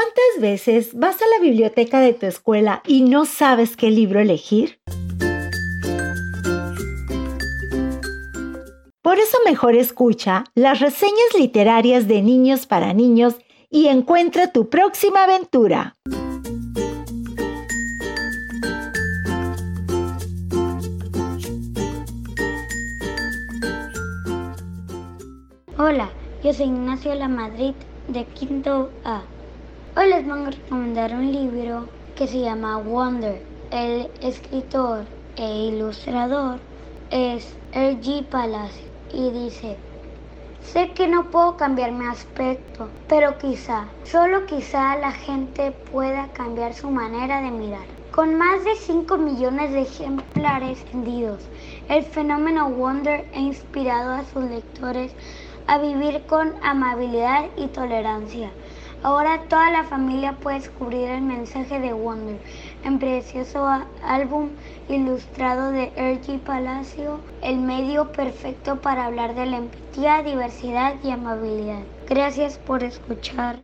¿Cuántas veces vas a la biblioteca de tu escuela y no sabes qué libro elegir? Por eso mejor escucha las reseñas literarias de niños para niños y encuentra tu próxima aventura. Hola, yo soy Ignacio La Madrid de Quinto A. Hoy les voy a recomendar un libro que se llama Wonder. El escritor e ilustrador es R.G. Palacio y dice, sé que no puedo cambiar mi aspecto, pero quizá, solo quizá la gente pueda cambiar su manera de mirar. Con más de 5 millones de ejemplares vendidos, el fenómeno Wonder ha inspirado a sus lectores a vivir con amabilidad y tolerancia. Ahora toda la familia puede descubrir el mensaje de Wonder, en precioso álbum ilustrado de R.G. Palacio, el medio perfecto para hablar de la empatía, diversidad y amabilidad. Gracias por escuchar.